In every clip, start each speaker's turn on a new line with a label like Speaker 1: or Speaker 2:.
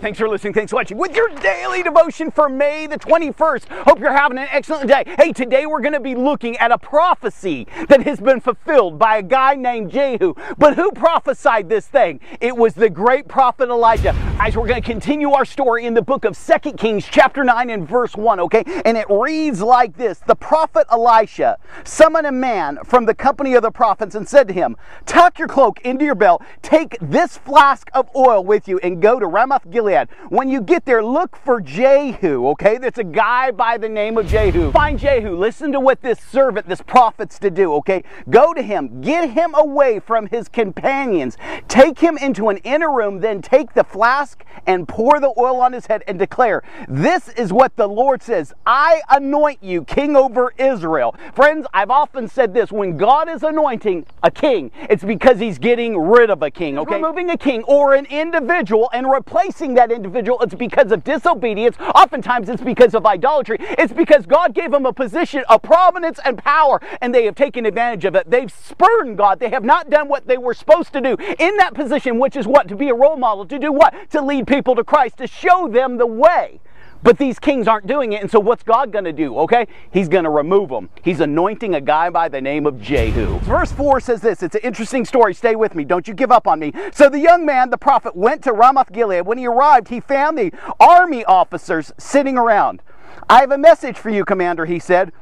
Speaker 1: Thanks for listening. Thanks for watching. With your daily devotion for May the 21st. Hope you're having an excellent day. Hey, today we're going to be looking at a prophecy that has been fulfilled by a guy named Jehu. But who prophesied this thing? It was the great prophet Elijah. Guys, we're going to continue our story in the book of Second Kings, chapter 9 and verse 1, okay? And it reads like this The prophet Elisha summoned a man from the company of the prophets and said to him, Tuck your cloak into your belt, take this flask of oil with you, and go to Ramoth Gilead. When you get there, look for Jehu, okay? That's a guy by the name of Jehu. Find Jehu. Listen to what this servant, this prophet's to do, okay? Go to him. Get him away from his companions. Take him into an inner room, then take the flask and pour the oil on his head and declare, This is what the Lord says I anoint you king over Israel. Friends, I've often said this when God is anointing a king, it's because he's getting rid of a king, okay? Removing a king or an individual and replacing that individual, it's because of disobedience. Oftentimes, it's because of idolatry. It's because God gave them a position of prominence and power, and they have taken advantage of it. They've spurned God. They have not done what they were supposed to do in that position, which is what? To be a role model. To do what? To lead people to Christ, to show them the way. But these kings aren't doing it, and so what's God going to do? Okay? He's going to remove them. He's anointing a guy by the name of Jehu. Verse 4 says this. It's an interesting story. Stay with me. Don't you give up on me. So the young man, the prophet, went to Ramoth Gilead. When he arrived, he found the army officers sitting around. I have a message for you, commander, he said.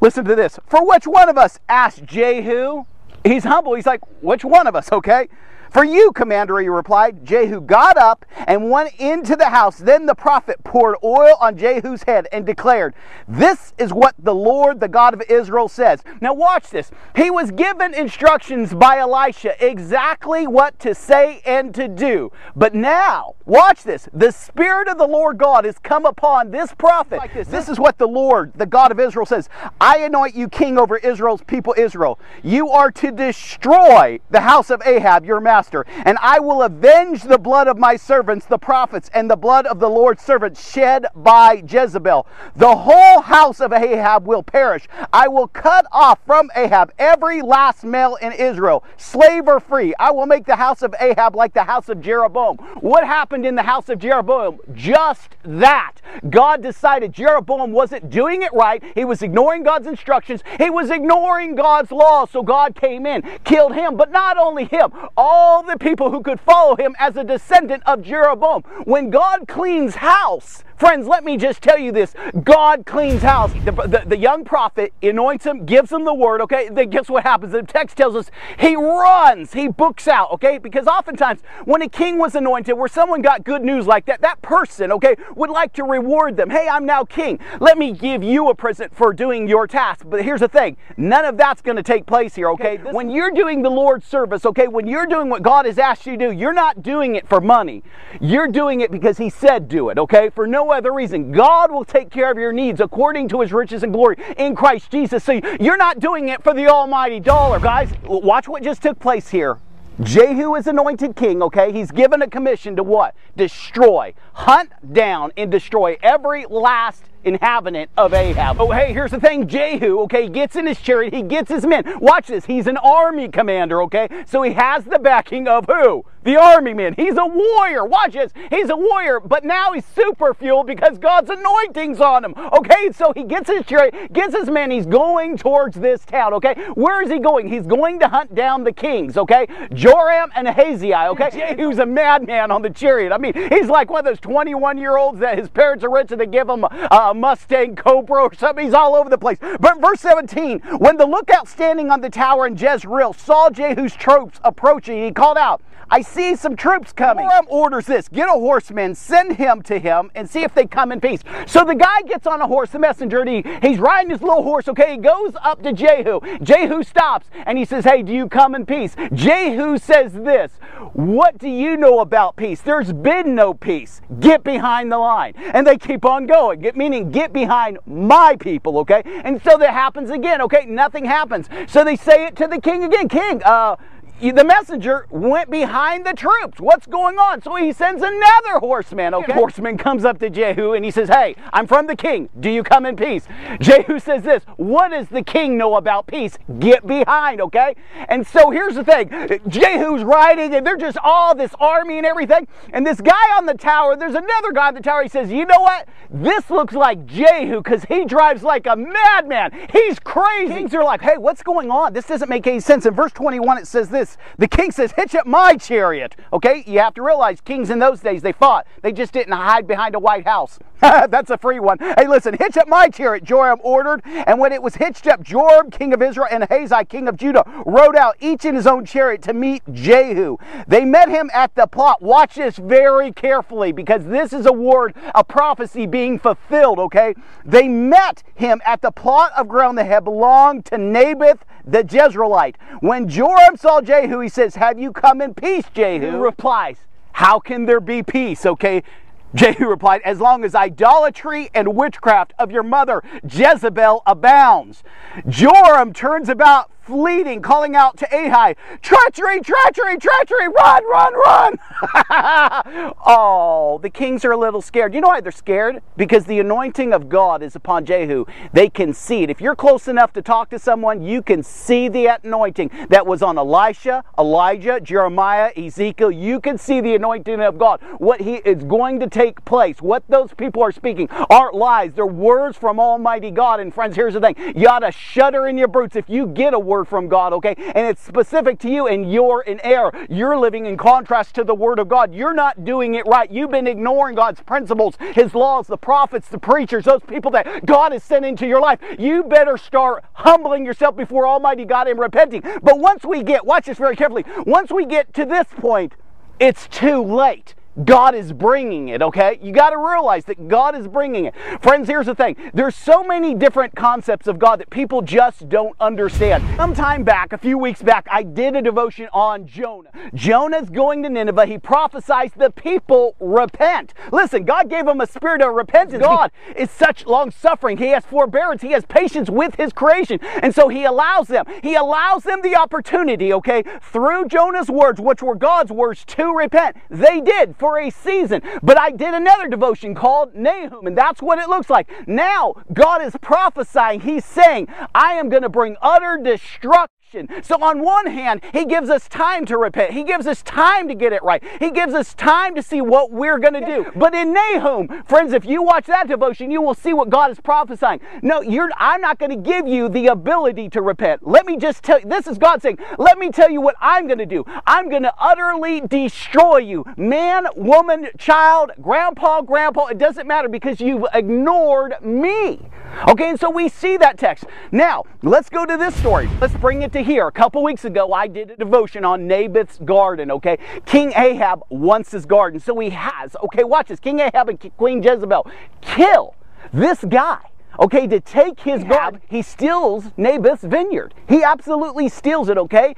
Speaker 1: Listen to this. For which one of us? asked Jehu. He's humble. He's like, which one of us, okay? For you, commander, he replied. Jehu got up and went into the house. Then the prophet poured oil on Jehu's head and declared, This is what the Lord, the God of Israel, says. Now, watch this. He was given instructions by Elisha exactly what to say and to do. But now, watch this. The Spirit of the Lord God has come upon this prophet. Like this. this is what the Lord, the God of Israel, says I anoint you king over Israel's people, Israel. You are to destroy the house of Ahab, your master And I will avenge the blood of my servants, the prophets, and the blood of the Lord's servants shed by Jezebel. The whole house of Ahab will perish. I will cut off from Ahab every last male in Israel, slave or free. I will make the house of Ahab like the house of Jeroboam. What happened in the house of Jeroboam? Just that. God decided Jeroboam wasn't doing it right. He was ignoring God's instructions. He was ignoring God's law. So God came in, killed him, but not only him, all all the people who could follow him as a descendant of Jeroboam. When God cleans house, Friends, let me just tell you this. God cleans house. The, the, the, young prophet anoints him, gives him the word, okay? Then guess what happens? The text tells us he runs, he books out, okay? Because oftentimes when a king was anointed, where someone got good news like that, that person, okay, would like to reward them. Hey, I'm now king. Let me give you a present for doing your task. But here's the thing none of that's going to take place here, okay? okay when you're doing the Lord's service, okay, when you're doing what God has asked you to do, you're not doing it for money. You're doing it because He said do it, okay? For no other reason. God will take care of your needs according to his riches and glory in Christ Jesus. So you're not doing it for the almighty dollar. Guys, watch what just took place here. Jehu is anointed king, okay? He's given a commission to what? Destroy, hunt down, and destroy every last inhabitant of Ahab. Oh, hey, here's the thing Jehu, okay, gets in his chariot, he gets his men. Watch this, he's an army commander, okay? So he has the backing of who? The army man. He's a warrior. Watch this. He's a warrior, but now he's super fueled because God's anointing's on him. Okay, so he gets his chariot, gets his men. He's going towards this town. Okay, where is he going? He's going to hunt down the kings. Okay, Joram and Ahaziah. Okay, he was a madman on the chariot. I mean, he's like one of those 21 year olds that his parents are rich and they give him a, a Mustang Cobra or something. He's all over the place. But verse 17, when the lookout standing on the tower in Jezreel saw Jehu's troops approaching, he called out, I see some troops coming. Joram orders this get a horseman, send him to him, and see if they come in peace. So the guy gets on a horse, the messenger, he, he's riding his little horse, okay? He goes up to Jehu. Jehu stops and he says, Hey, do you come in peace? Jehu says this What do you know about peace? There's been no peace. Get behind the line. And they keep on going, get, meaning get behind my people, okay? And so that happens again, okay? Nothing happens. So they say it to the king again King, uh, the messenger went behind the troops. What's going on? So he sends another horseman, okay? Horseman comes up to Jehu and he says, Hey, I'm from the king. Do you come in peace? Jehu says this What does the king know about peace? Get behind, okay? And so here's the thing Jehu's riding and they're just all this army and everything. And this guy on the tower, there's another guy on the tower. He says, You know what? This looks like Jehu because he drives like a madman. He's crazy. Kings are like, Hey, what's going on? This doesn't make any sense. In verse 21, it says this this. The king says, Hitch up my chariot. Okay, you have to realize kings in those days, they fought. They just didn't hide behind a White House. That's a free one. Hey, listen, hitch up my chariot, Joram ordered. And when it was hitched up, Joram, king of Israel, and Ahazi, king of Judah, rode out each in his own chariot to meet Jehu. They met him at the plot. Watch this very carefully because this is a word, a prophecy being fulfilled, okay? They met him at the plot of ground that had belonged to Naboth the Jezreelite. When Joram saw Jehu, he says, Have you come in peace, Jehu? Who replies, How can there be peace? Okay. Jehu replied, As long as idolatry and witchcraft of your mother Jezebel abounds. Joram turns about fleeting, calling out to Ahai, treachery, treachery, treachery, run, run, run. oh, the kings are a little scared. You know why they're scared? Because the anointing of God is upon Jehu. They can see it. If you're close enough to talk to someone, you can see the anointing that was on Elisha, Elijah, Jeremiah, Ezekiel. You can see the anointing of God. What he is going to take place, what those people are speaking aren't lies. They're words from Almighty God. And friends, here's the thing. You ought to shudder in your boots if you get a word word from God, okay? And it's specific to you and you're in error. You're living in contrast to the word of God. You're not doing it right. You've been ignoring God's principles, his laws, the prophets, the preachers, those people that God has sent into your life. You better start humbling yourself before Almighty God and repenting. But once we get, watch this very carefully, once we get to this point, it's too late. God is bringing it, okay? You got to realize that God is bringing it. Friends, here's the thing. There's so many different concepts of God that people just don't understand. Some time back, a few weeks back, I did a devotion on Jonah. Jonah's going to Nineveh. He prophesies the people repent. Listen, God gave him a spirit of repentance. God is such long suffering. He has forbearance. He has patience with his creation. And so he allows them. He allows them the opportunity, okay, through Jonah's words, which were God's words, to repent. They did. For for a season. But I did another devotion called Nahum, and that's what it looks like. Now, God is prophesying. He's saying, I am going to bring utter destruction so, on one hand, He gives us time to repent. He gives us time to get it right. He gives us time to see what we're going to do. But in Nahum, friends, if you watch that devotion, you will see what God is prophesying. No, you're, I'm not going to give you the ability to repent. Let me just tell you, this is God saying, let me tell you what I'm going to do. I'm going to utterly destroy you. Man, woman, child, grandpa, grandpa, it doesn't matter because you've ignored me. Okay, and so we see that text. Now, let's go to this story. Let's bring it to here. A couple weeks ago, I did a devotion on Naboth's garden, okay? King Ahab wants his garden, so he has. Okay, watch this. King Ahab and Queen Jezebel kill this guy. Okay, to take his garden, he steals Naboth's vineyard. He absolutely steals it, okay?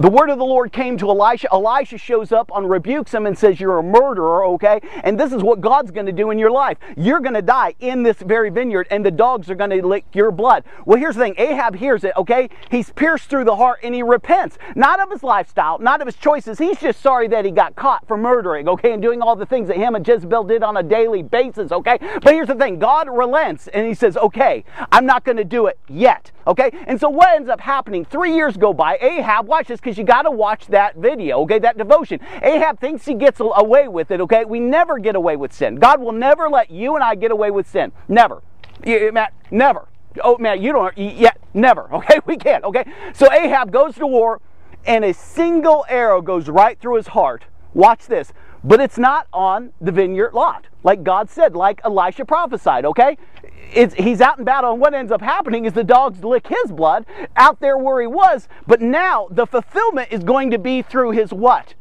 Speaker 1: The word of the Lord came to Elisha. Elisha shows up and rebukes him and says, You're a murderer, okay? And this is what God's going to do in your life. You're going to die in this very vineyard, and the dogs are going to lick your blood. Well, here's the thing Ahab hears it, okay? He's pierced through the heart and he repents. Not of his lifestyle, not of his choices. He's just sorry that he got caught for murdering, okay? And doing all the things that him and Jezebel did on a daily basis, okay? But here's the thing God relents and he says, Okay, I'm not going to do it yet, okay? And so what ends up happening? Three years go by. Ahab, watch this because you got to watch that video, okay, that devotion. Ahab thinks he gets away with it, okay? We never get away with sin. God will never let you and I get away with sin. Never. Matt, never. Oh, Matt, you don't, yet, never, okay? We can't, okay? So Ahab goes to war, and a single arrow goes right through his heart. Watch this. But it's not on the vineyard lot, like God said, like Elisha prophesied, okay? It's, he's out in battle, and what ends up happening is the dogs lick his blood out there where he was. But now the fulfillment is going to be through his what?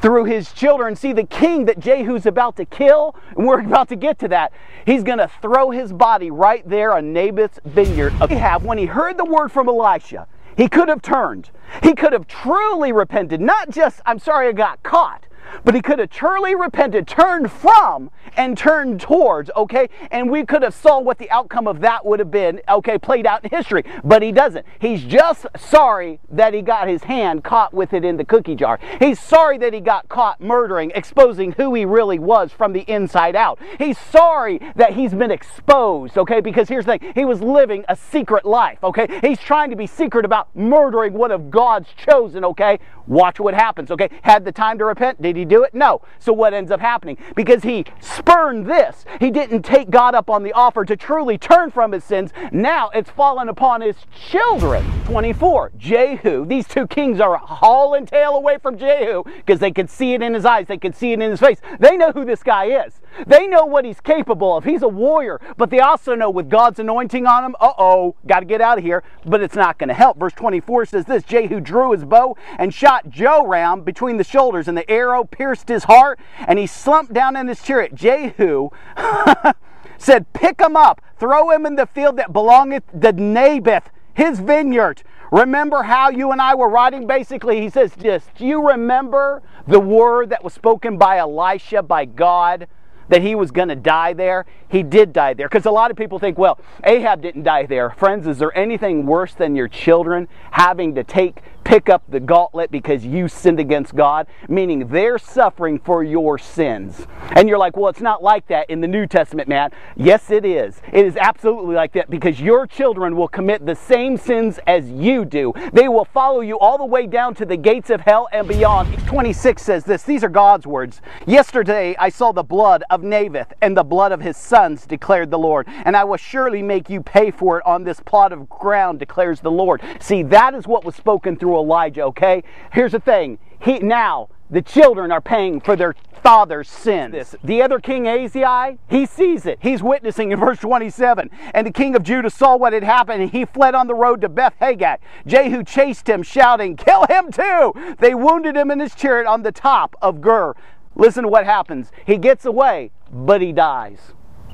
Speaker 1: Through his children. See, the king that Jehu's about to kill, and we're about to get to that, he's going to throw his body right there on Naboth's vineyard. Ahab, when he heard the word from Elisha, he could have turned. He could have truly repented. Not just, I'm sorry I got caught, but he could have truly repented, turned from, and turned towards, okay? And we could have saw what the outcome of that would have been, okay, played out in history. But he doesn't. He's just sorry that he got his hand caught with it in the cookie jar. He's sorry that he got caught murdering, exposing who he really was from the inside out. He's sorry that he's been exposed, okay? Because here's the thing, he was living a secret life, okay? He's trying to be secret about murdering one of God's chosen, okay? Watch what happens, okay? Had the time to repent? Did he do it? No. So what ends up happening? Because he spurned this, he didn't take God up on the offer to truly turn from his sins. Now it's fallen upon his children. 24. Jehu. These two kings are hauling tail away from Jehu because they could see it in his eyes, they could see it in his face. They know who this guy is. They know what he's capable of. He's a warrior, but they also know with God's anointing on him, uh oh, got to get out of here. But it's not going to help. Verse 24 says this Jehu drew his bow and shot Joram between the shoulders, and the arrow pierced his heart, and he slumped down in his chariot. Jehu said, Pick him up, throw him in the field that belongeth to Naboth, his vineyard. Remember how you and I were riding? Basically, he says this Do you remember the word that was spoken by Elisha, by God? That he was going to die there, he did die there. Because a lot of people think, well, Ahab didn't die there. Friends, is there anything worse than your children having to take pick up the gauntlet because you sinned against God, meaning they're suffering for your sins. And you're like, well, it's not like that in the New Testament, Matt. Yes, it is. It is absolutely like that because your children will commit the same sins as you do. They will follow you all the way down to the gates of hell and beyond. 26 says this These are God's words. Yesterday I saw the blood of Naboth and the blood of his sons, declared the Lord, and I will surely make you pay for it on this plot of ground, declares the Lord. See, that is what was spoken through Elijah, okay? Here's the thing. He now the children are paying for their father's sins. The other king Ahaziah, he sees it. He's witnessing in verse 27. And the king of Judah saw what had happened, and he fled on the road to Beth Haggan. Jehu chased him, shouting, Kill him too! They wounded him in his chariot on the top of Gur. Listen to what happens. He gets away, but he dies.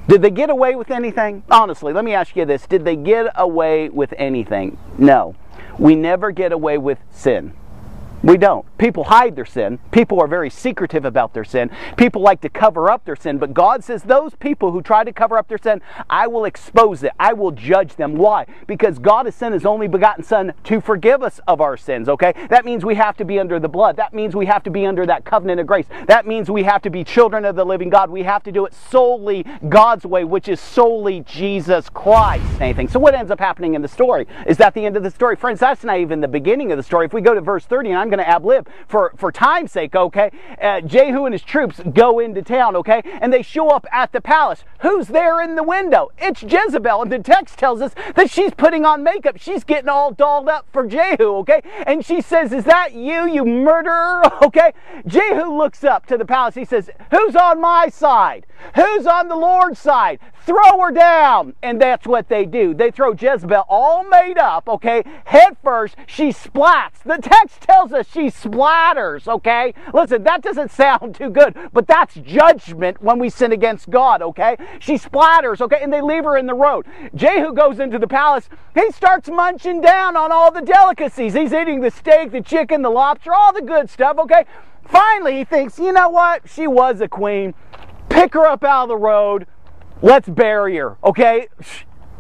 Speaker 1: Did they get away with anything? Honestly, let me ask you this. Did they get away with anything? No. We never get away with sin. We don't. People hide their sin. People are very secretive about their sin. People like to cover up their sin. But God says, those people who try to cover up their sin, I will expose it. I will judge them. Why? Because God has sent His only begotten Son to forgive us of our sins, okay? That means we have to be under the blood. That means we have to be under that covenant of grace. That means we have to be children of the living God. We have to do it solely God's way, which is solely Jesus Christ. Anything. So, what ends up happening in the story? Is that the end of the story? Friends, that's not even the beginning of the story. If we go to verse 30, and Going to ab lib for, for time's sake, okay? Uh, Jehu and his troops go into town, okay? And they show up at the palace. Who's there in the window? It's Jezebel. And the text tells us that she's putting on makeup. She's getting all dolled up for Jehu, okay? And she says, Is that you, you murderer? Okay? Jehu looks up to the palace. He says, Who's on my side? Who's on the Lord's side? Throw her down. And that's what they do. They throw Jezebel all made up, okay? Head first. She splats. The text tells us she splatters, okay? Listen, that doesn't sound too good, but that's judgment when we sin against God, okay? She splatters, okay? And they leave her in the road. Jehu goes into the palace. He starts munching down on all the delicacies. He's eating the steak, the chicken, the lobster, all the good stuff, okay? Finally, he thinks, you know what? She was a queen. Pick her up out of the road Let's bury her, okay?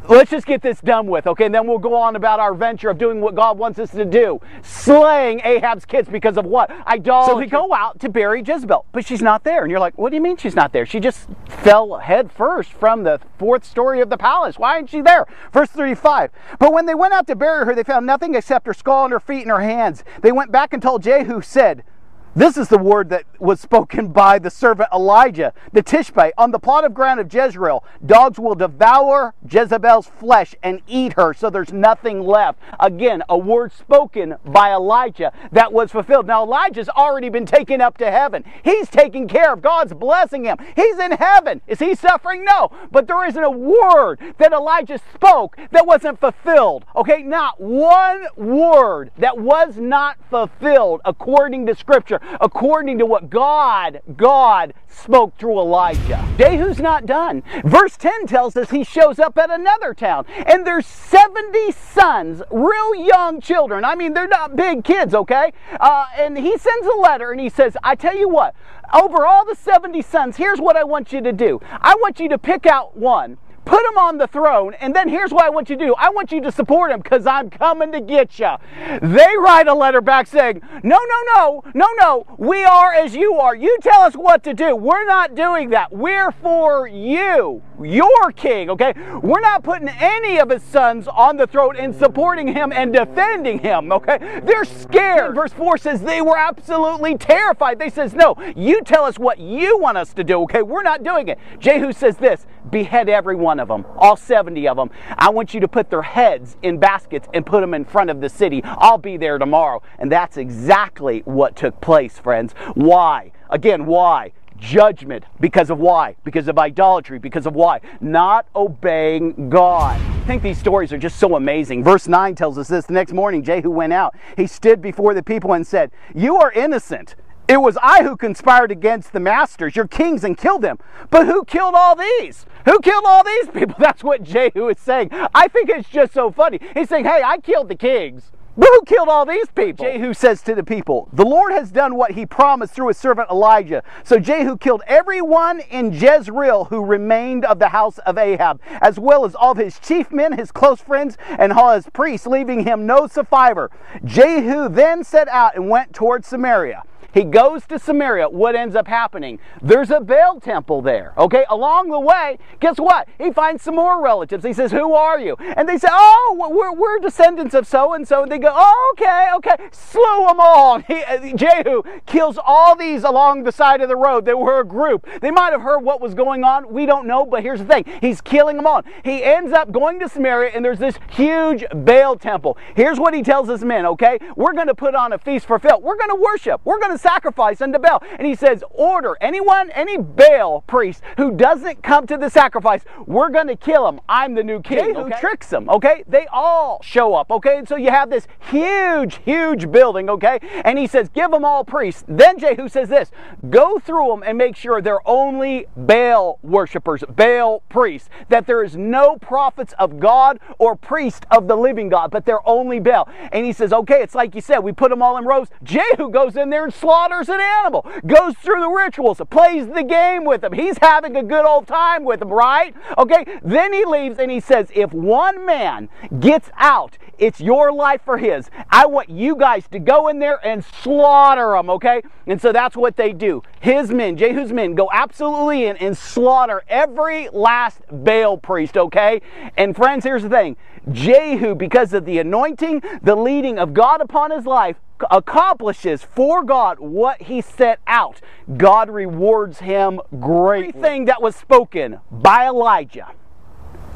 Speaker 1: Let's just get this done with, okay? And then we'll go on about our venture of doing what God wants us to do. Slaying Ahab's kids because of what? Idolatry. So we go out to bury Jezebel, but she's not there. And you're like, what do you mean she's not there? She just fell head first from the fourth story of the palace. Why isn't she there? Verse 35. But when they went out to bury her, they found nothing except her skull and her feet and her hands. They went back and told Jehu, said, this is the word that was spoken by the servant Elijah, the Tishbe. On the plot of ground of Jezreel, dogs will devour Jezebel's flesh and eat her, so there's nothing left. Again, a word spoken by Elijah that was fulfilled. Now, Elijah's already been taken up to heaven. He's taken care of. God's blessing him. He's in heaven. Is he suffering? No. But there isn't a word that Elijah spoke that wasn't fulfilled. Okay, not one word that was not fulfilled according to Scripture. According to what God, God spoke through Elijah. Jehu's not done. Verse 10 tells us he shows up at another town, and there's 70 sons, real young children. I mean, they're not big kids, okay? Uh, and he sends a letter and he says, I tell you what, over all the 70 sons, here's what I want you to do. I want you to pick out one put him on the throne, and then here's what I want you to do. I want you to support him because I'm coming to get you. They write a letter back saying, No, no, no, no, no. We are as you are. You tell us what to do. We're not doing that. We're for you, your king, okay? We're not putting any of his sons on the throne and supporting him and defending him, okay? They're scared. Verse 4 says they were absolutely terrified. They says, No, you tell us what you want us to do, okay? We're not doing it. Jehu says this behead every one of them, all 70 of them. I want you to put their heads in baskets and put them in front of the city. I'll be there tomorrow. And that's exactly what took place, friends. Why? Again, why? Judgment. Because of why? Because of idolatry. Because of why? Not obeying God. I think these stories are just so amazing. Verse 9 tells us this. The next morning, Jehu went out. He stood before the people and said, You are innocent. It was I who conspired against the masters, your kings, and killed them. But who killed all these? Who killed all these people? That's what Jehu is saying. I think it's just so funny. He's saying, hey, I killed the kings. But who killed all these people? Jehu says to the people, The Lord has done what he promised through his servant Elijah. So Jehu killed everyone in Jezreel who remained of the house of Ahab, as well as all of his chief men, his close friends, and all his priests, leaving him no survivor. Jehu then set out and went toward Samaria. He goes to Samaria. What ends up happening? There's a Baal temple there. Okay, along the way, guess what? He finds some more relatives. He says, Who are you? And they say, Oh, we're, we're descendants of so and so. And they go, Oh, okay, okay. Slew them all. He, uh, Jehu kills all these along the side of the road. They were a group. They might have heard what was going on. We don't know, but here's the thing He's killing them all. He ends up going to Samaria, and there's this huge Baal temple. Here's what he tells his men, okay? We're going to put on a feast for Phil. We're going to worship. We're going to sacrifice unto Baal. And he says, Order anyone, any Baal priest who doesn't come to the sacrifice, we're going to kill him. I'm the new king. Who tricks them, okay? They all show up, okay? And so you have this huge, huge building, okay? And he says, Give them all priests. Then Jehu says this Go through them and make sure they're only Baal worshippers, Baal priests, that there is no prophets of God or priest of the living God, but they're only Baal. And he says, Okay, it's like you said, we put them all in rows. Jehu goes in there and slaughters an animal, goes through the rituals, plays the game with them. He's having a good old time with them, right? Okay, then he leaves and he says, If one man gets out, it's your life for his. I want you guys to go in there and slaughter them, okay? And so that's what they do. His men, Jehu's men, go absolutely in and slaughter every last Baal priest, okay? And friends, here's the thing Jehu, because of the anointing, the leading of God upon his life, accomplishes for God what he set out. God rewards him greatly. Everything that was spoken by Elijah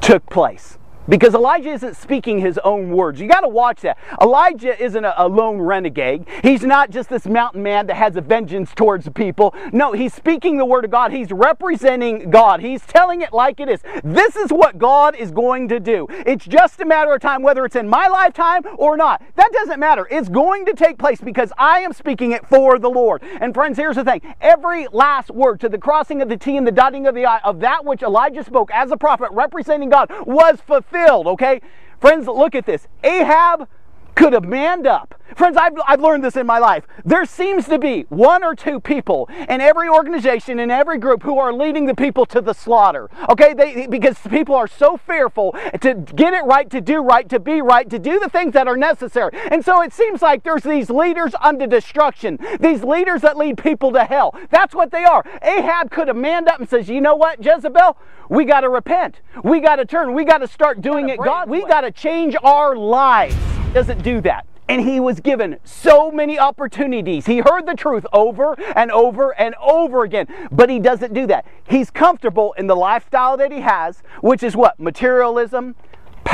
Speaker 1: took place. Because Elijah isn't speaking his own words. You got to watch that. Elijah isn't a, a, lone renegade. He's not just this mountain man that has a vengeance towards people. No, he's speaking the word of God. He's representing God. He's telling it like it is. This is what God is going to do. It's just a matter of time, whether it's in my lifetime or not. That doesn't matter. It's going to take place because I am speaking it for the Lord. And friends, here's the thing every last word to the crossing of the T and the dotting of the I of that which Elijah spoke as a prophet representing God was fulfilled okay? Friends, look at this. Ahab could have manned up. Friends, I've, I've learned this in my life. There seems to be one or two people in every organization, in every group, who are leading the people to the slaughter. Okay, they, because people are so fearful to get it right, to do right, to be right, to do the things that are necessary. And so it seems like there's these leaders unto destruction, these leaders that lead people to hell. That's what they are. Ahab could have manned up and says, you know what, Jezebel? We got to repent. We got to turn. We got to start doing it God. We got to change our lives doesn't do that. And he was given so many opportunities. He heard the truth over and over and over again, but he doesn't do that. He's comfortable in the lifestyle that he has, which is what? Materialism,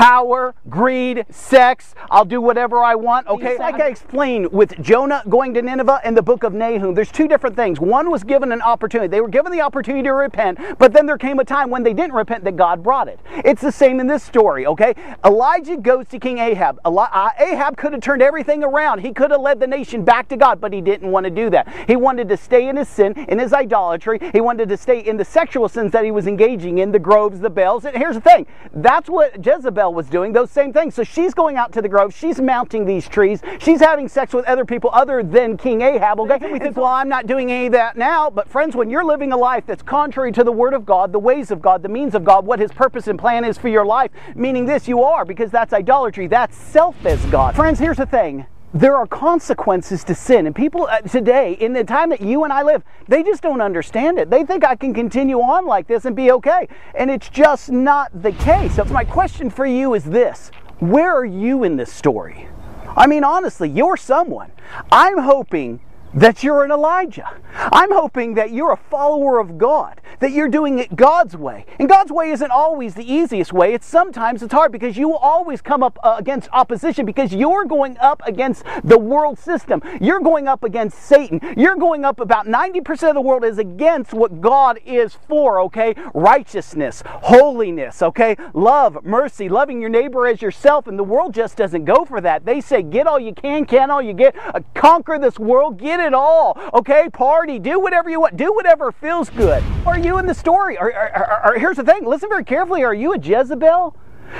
Speaker 1: power, greed, sex. I'll do whatever I want. Okay, like I explained with Jonah going to Nineveh and the book of Nahum, there's two different things. One was given an opportunity. They were given the opportunity to repent, but then there came a time when they didn't repent that God brought it. It's the same in this story, okay? Elijah goes to King Ahab. Uh, Ahab could have turned everything around. He could have led the nation back to God, but he didn't want to do that. He wanted to stay in his sin, in his idolatry. He wanted to stay in the sexual sins that he was engaging in, the groves, the bells. And here's the thing. That's what Jezebel was doing, those same things. So she's going out to the grove. She's mounting these trees. She's having sex with other people other than King Ahab, okay? We think, well, I'm not doing any of that now. But friends, when you're living a life that's contrary to the Word of God, the ways of God, the means of God, what His purpose and plan is for your life, meaning this, you are, because that's idolatry. That's self as God. Friends, here's the thing there are consequences to sin. And people uh, today, in the time that you and I live, they just don't understand it. They think I can continue on like this and be okay. And it's just not the case. So, my question for you is this Where are you in this story? I mean, honestly, you're someone. I'm hoping that you're an Elijah. I'm hoping that you're a follower of God, that you're doing it God's way. And God's way isn't always the easiest way. It's sometimes it's hard because you will always come up uh, against opposition because you're going up against the world system. You're going up against Satan. You're going up about 90% of the world is against what God is for, okay? Righteousness, holiness, okay? Love, mercy, loving your neighbor as yourself. And the world just doesn't go for that. They say, get all you can, can all you get, uh, conquer this world, get it all. Okay, party, do whatever you want, do whatever feels good. Are you in the story? Are, are, are, here's the thing listen very carefully. Are you a Jezebel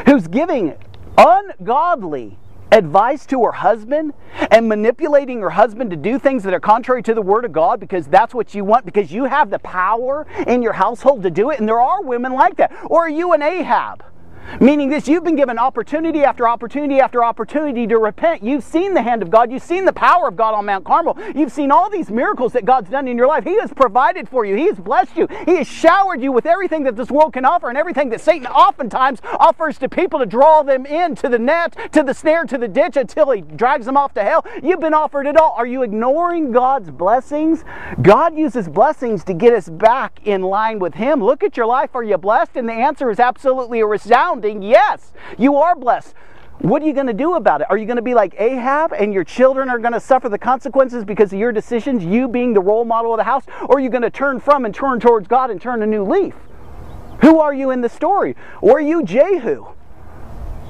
Speaker 1: who's giving ungodly advice to her husband and manipulating her husband to do things that are contrary to the word of God because that's what you want because you have the power in your household to do it and there are women like that or are you an Ahab Meaning this, you've been given opportunity after opportunity after opportunity to repent. You've seen the hand of God. You've seen the power of God on Mount Carmel. You've seen all these miracles that God's done in your life. He has provided for you. He has blessed you. He has showered you with everything that this world can offer and everything that Satan oftentimes offers to people to draw them into the net, to the snare, to the ditch until he drags them off to hell. You've been offered it all. Are you ignoring God's blessings? God uses blessings to get us back in line with Him. Look at your life. Are you blessed? And the answer is absolutely a resounding yes, you are blessed. What are you going to do about it? Are you going to be like Ahab and your children are going to suffer the consequences because of your decisions, you being the role model of the house? Or are you going to turn from and turn towards God and turn a new leaf? Who are you in the story? Or are you Jehu?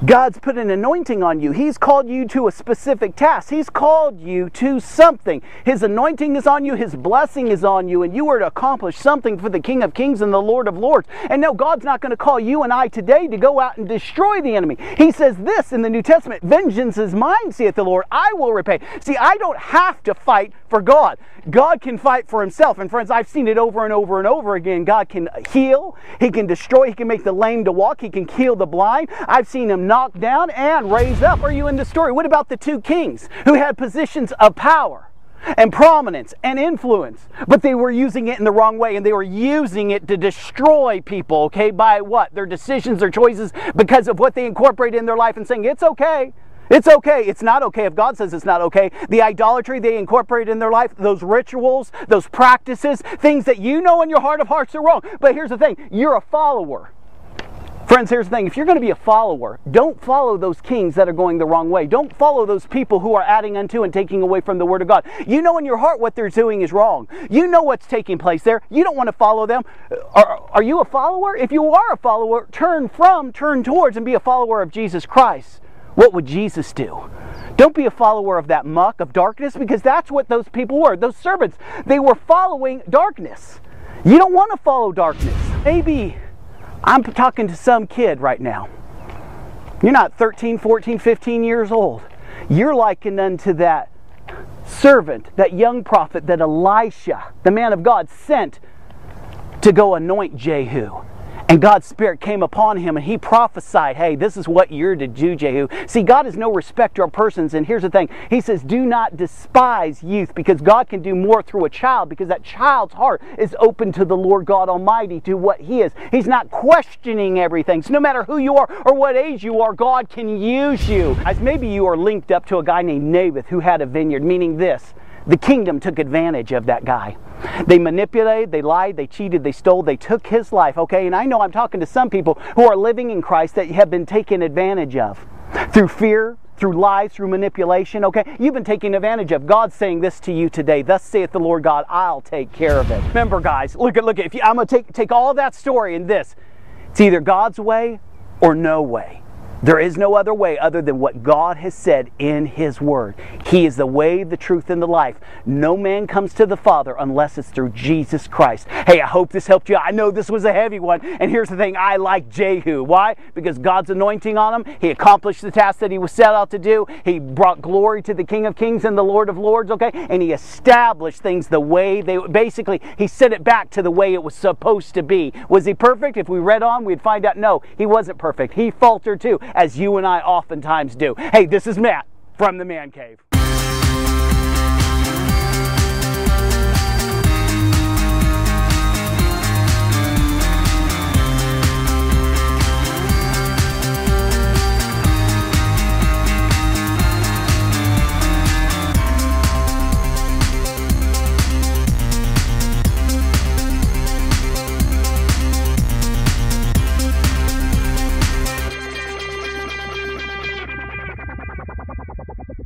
Speaker 1: God's put an anointing on you. He's called you to a specific task. He's called you to something. His anointing is on you, His blessing is on you, and you are to accomplish something for the King of Kings and the Lord of Lords. And no, God's not going to call you and I today to go out and destroy the enemy. He says this in the New Testament Vengeance is mine, saith the Lord. I will repay. See, I don't have to fight for God. God can fight for Himself. And friends, I've seen it over and over and over again. God can heal, He can destroy, He can make the lame to walk, He can heal the blind. I've seen Him knocked down and raised up. Are you in the story? What about the two kings who had positions of power? and prominence and influence, but they were using it in the wrong way and they were using it to destroy people, okay, by what? Their decisions, their choices, because of what they incorporate in their life and saying, it's okay. It's okay. It's not okay if God says it's not okay. The idolatry they incorporate in their life, those rituals, those practices, things that you know in your heart of hearts are wrong. But here's the thing you're a follower. Friends, here's the thing. If you're going to be a follower, don't follow those kings that are going the wrong way. Don't follow those people who are adding unto and taking away from the Word of God. You know in your heart what they're doing is wrong. You know what's taking place there. You don't want to follow them. Are, are you a follower? If you are a follower, turn from, turn towards, and be a follower of Jesus Christ. What would Jesus do? Don't be a follower of that muck of darkness because that's what those people were. Those servants, they were following darkness. You don't want to follow darkness. Maybe I'm talking to some kid right now. You're not 13, 14, 15 years old. You're likened unto that servant, that young prophet that Elisha, the man of God, sent to go anoint Jehu. And God's Spirit came upon him and he prophesied, hey, this is what you're to do, Jehu. See, God is no respecter of persons. And here's the thing He says, do not despise youth because God can do more through a child because that child's heart is open to the Lord God Almighty, to what He is. He's not questioning everything. So no matter who you are or what age you are, God can use you. As maybe you are linked up to a guy named Naboth who had a vineyard, meaning this the kingdom took advantage of that guy. They manipulated, they lied, they cheated, they stole, they took his life, okay? And I know I'm talking to some people who are living in Christ that have been taken advantage of through fear, through lies, through manipulation, okay? You've been taken advantage of. God's saying this to you today. Thus saith the Lord God, I'll take care of it. Remember, guys, look at look at if you, I'm gonna take take all that story in this. It's either God's way or no way. There is no other way other than what God has said in His Word. He is the way, the truth, and the life. No man comes to the Father unless it's through Jesus Christ. Hey, I hope this helped you. I know this was a heavy one. And here's the thing I like Jehu. Why? Because God's anointing on him. He accomplished the task that he was set out to do. He brought glory to the King of Kings and the Lord of Lords, okay? And he established things the way they basically, he set it back to the way it was supposed to be. Was he perfect? If we read on, we'd find out no, he wasn't perfect. He faltered too as you and I oftentimes do. Hey, this is Matt from the Man Cave.